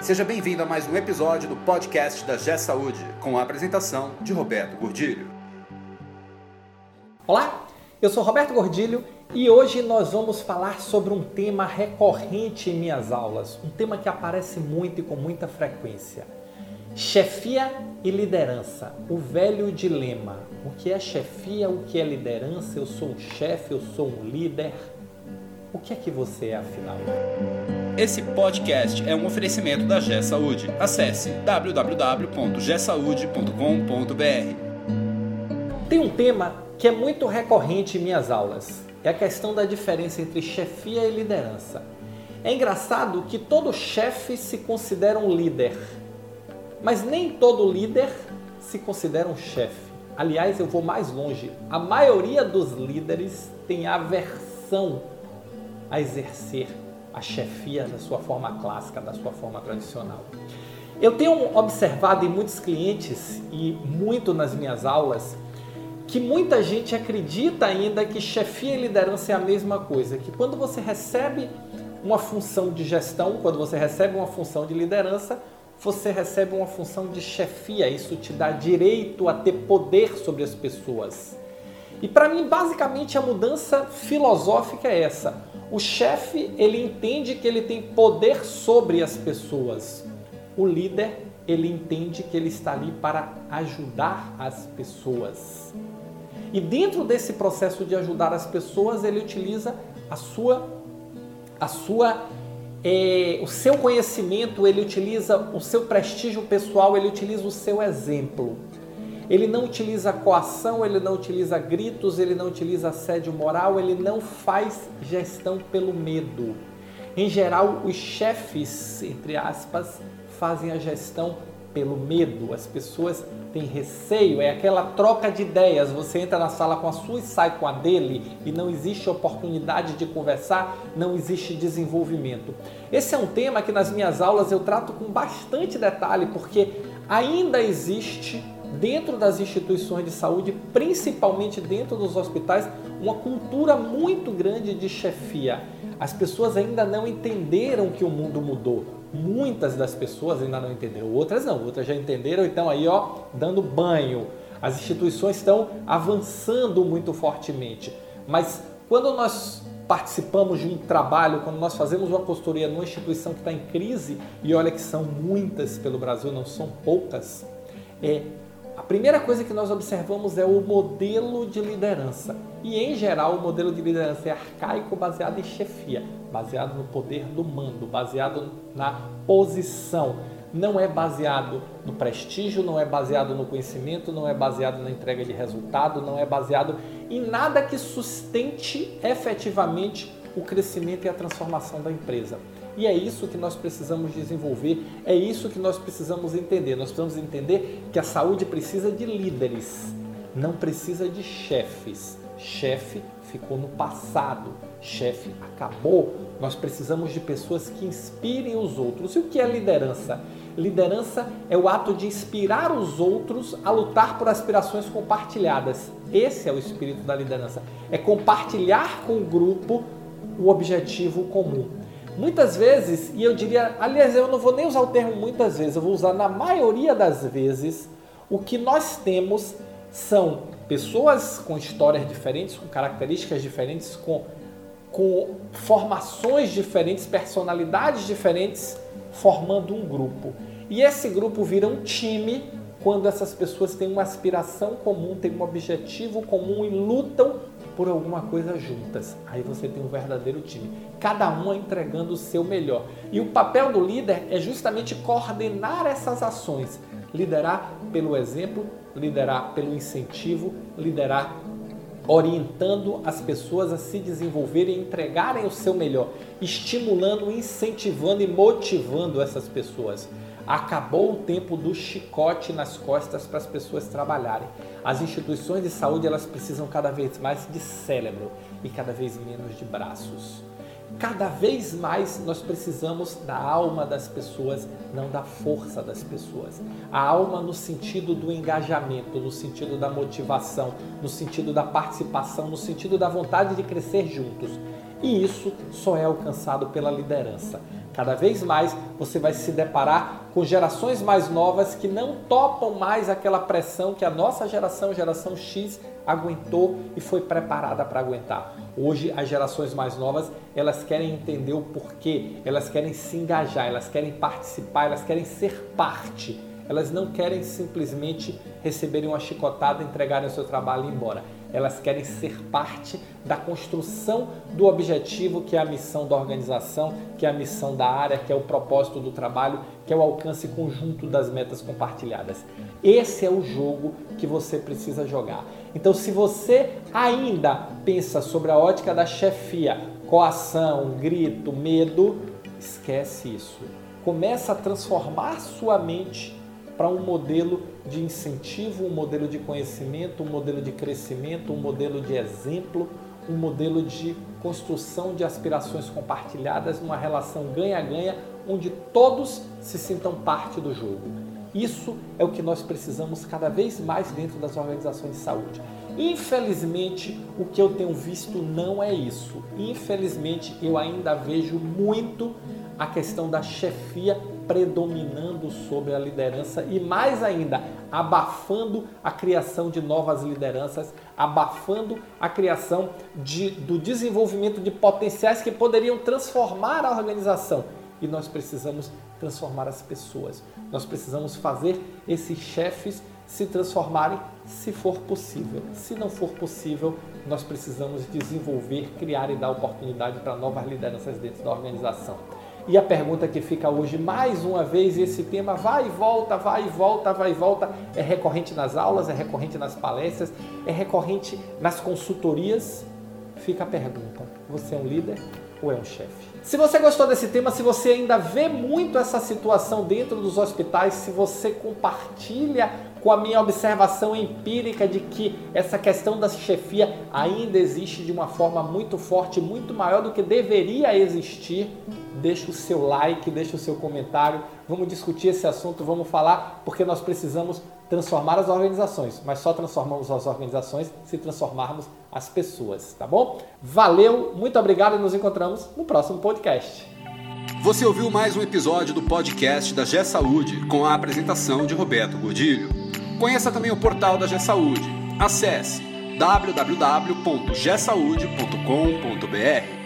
Seja bem-vindo a mais um episódio do podcast da G Saúde, com a apresentação de Roberto Gordilho. Olá, eu sou Roberto Gordilho e hoje nós vamos falar sobre um tema recorrente em minhas aulas, um tema que aparece muito e com muita frequência. Chefia e liderança, o velho dilema. O que é chefia, o que é liderança? Eu sou um chefe, eu sou um líder. O que é que você é afinal? Esse podcast é um oferecimento da G Saúde. Acesse www.gsaude.com.br. Tem um tema que é muito recorrente em minhas aulas. É a questão da diferença entre chefia e liderança. É engraçado que todo chefe se considera um líder, mas nem todo líder se considera um chefe. Aliás, eu vou mais longe. A maioria dos líderes tem aversão a exercer a chefia da sua forma clássica, da sua forma tradicional. Eu tenho observado em muitos clientes e muito nas minhas aulas que muita gente acredita ainda que chefia e liderança é a mesma coisa, que quando você recebe uma função de gestão, quando você recebe uma função de liderança, você recebe uma função de chefia. Isso te dá direito a ter poder sobre as pessoas. E para mim, basicamente, a mudança filosófica é essa. O chefe, ele entende que ele tem poder sobre as pessoas. O líder, ele entende que ele está ali para ajudar as pessoas. E dentro desse processo de ajudar as pessoas, ele utiliza a sua, a sua, é, o seu conhecimento, ele utiliza o seu prestígio pessoal, ele utiliza o seu exemplo. Ele não utiliza coação, ele não utiliza gritos, ele não utiliza assédio moral, ele não faz gestão pelo medo. Em geral, os chefes, entre aspas, fazem a gestão pelo medo. As pessoas têm receio, é aquela troca de ideias. Você entra na sala com a sua e sai com a dele e não existe oportunidade de conversar, não existe desenvolvimento. Esse é um tema que nas minhas aulas eu trato com bastante detalhe, porque ainda existe dentro das instituições de saúde, principalmente dentro dos hospitais, uma cultura muito grande de chefia. As pessoas ainda não entenderam que o mundo mudou. Muitas das pessoas ainda não entenderam, outras não, outras já entenderam e estão aí, ó, dando banho. As instituições estão avançando muito fortemente. Mas quando nós participamos de um trabalho, quando nós fazemos uma consultoria numa instituição que está em crise, e olha que são muitas pelo Brasil, não são poucas, é a primeira coisa que nós observamos é o modelo de liderança. E em geral, o modelo de liderança é arcaico, baseado em chefia, baseado no poder do mando, baseado na posição. Não é baseado no prestígio, não é baseado no conhecimento, não é baseado na entrega de resultado, não é baseado em nada que sustente efetivamente o crescimento e a transformação da empresa. E é isso que nós precisamos desenvolver, é isso que nós precisamos entender. Nós precisamos entender que a saúde precisa de líderes, não precisa de chefes. Chefe ficou no passado, chefe acabou. Nós precisamos de pessoas que inspirem os outros. E o que é liderança? Liderança é o ato de inspirar os outros a lutar por aspirações compartilhadas. Esse é o espírito da liderança. É compartilhar com o grupo o objetivo comum. Muitas vezes, e eu diria, aliás, eu não vou nem usar o termo muitas vezes, eu vou usar na maioria das vezes, o que nós temos são pessoas com histórias diferentes, com características diferentes, com, com formações diferentes, personalidades diferentes, formando um grupo. E esse grupo vira um time quando essas pessoas têm uma aspiração comum, têm um objetivo comum e lutam por alguma coisa juntas. Aí você tem um verdadeiro time, cada um entregando o seu melhor. E o papel do líder é justamente coordenar essas ações, liderar pelo exemplo, liderar pelo incentivo, liderar orientando as pessoas a se desenvolverem entregarem o seu melhor, estimulando, incentivando e motivando essas pessoas. Acabou o tempo do chicote nas costas para as pessoas trabalharem. As instituições de saúde elas precisam cada vez mais de cérebro e cada vez menos de braços. Cada vez mais nós precisamos da alma das pessoas, não da força das pessoas. A alma no sentido do engajamento, no sentido da motivação, no sentido da participação, no sentido da vontade de crescer juntos. E isso só é alcançado pela liderança. Cada vez mais você vai se deparar com gerações mais novas que não topam mais aquela pressão que a nossa geração, geração X, aguentou e foi preparada para aguentar. Hoje as gerações mais novas, elas querem entender o porquê, elas querem se engajar, elas querem participar, elas querem ser parte. Elas não querem simplesmente receberem uma chicotada, entregarem o seu trabalho e ir embora elas querem ser parte da construção do objetivo que é a missão da organização, que é a missão da área, que é o propósito do trabalho, que é o alcance conjunto das metas compartilhadas. Esse é o jogo que você precisa jogar. Então, se você ainda pensa sobre a ótica da chefia, coação, grito, medo, esquece isso. Começa a transformar sua mente para um modelo de incentivo, um modelo de conhecimento, um modelo de crescimento, um modelo de exemplo, um modelo de construção de aspirações compartilhadas numa relação ganha-ganha, onde todos se sintam parte do jogo. Isso é o que nós precisamos cada vez mais dentro das organizações de saúde. Infelizmente, o que eu tenho visto não é isso. Infelizmente, eu ainda vejo muito a questão da chefia predominando sobre a liderança e mais ainda abafando a criação de novas lideranças, abafando a criação de, do desenvolvimento de potenciais que poderiam transformar a organização. E nós precisamos transformar as pessoas. Nós precisamos fazer esses chefes se transformarem, se for possível. Se não for possível, nós precisamos desenvolver, criar e dar oportunidade para novas lideranças dentro da organização. E a pergunta que fica hoje, mais uma vez, esse tema vai e volta, vai e volta, vai e volta, é recorrente nas aulas, é recorrente nas palestras, é recorrente nas consultorias. Fica a pergunta: você é um líder ou é um chefe? Se você gostou desse tema, se você ainda vê muito essa situação dentro dos hospitais, se você compartilha com a minha observação empírica de que essa questão da chefia ainda existe de uma forma muito forte, muito maior do que deveria existir, deixa o seu like, deixa o seu comentário, vamos discutir esse assunto, vamos falar, porque nós precisamos transformar as organizações, mas só transformamos as organizações se transformarmos as pessoas, tá bom? Valeu, muito obrigado e nos encontramos no próximo podcast. Você ouviu mais um episódio do podcast da G Saúde com a apresentação de Roberto Godilho. Conheça também o portal da G Saúde. Acesse www.gsaude.com.br.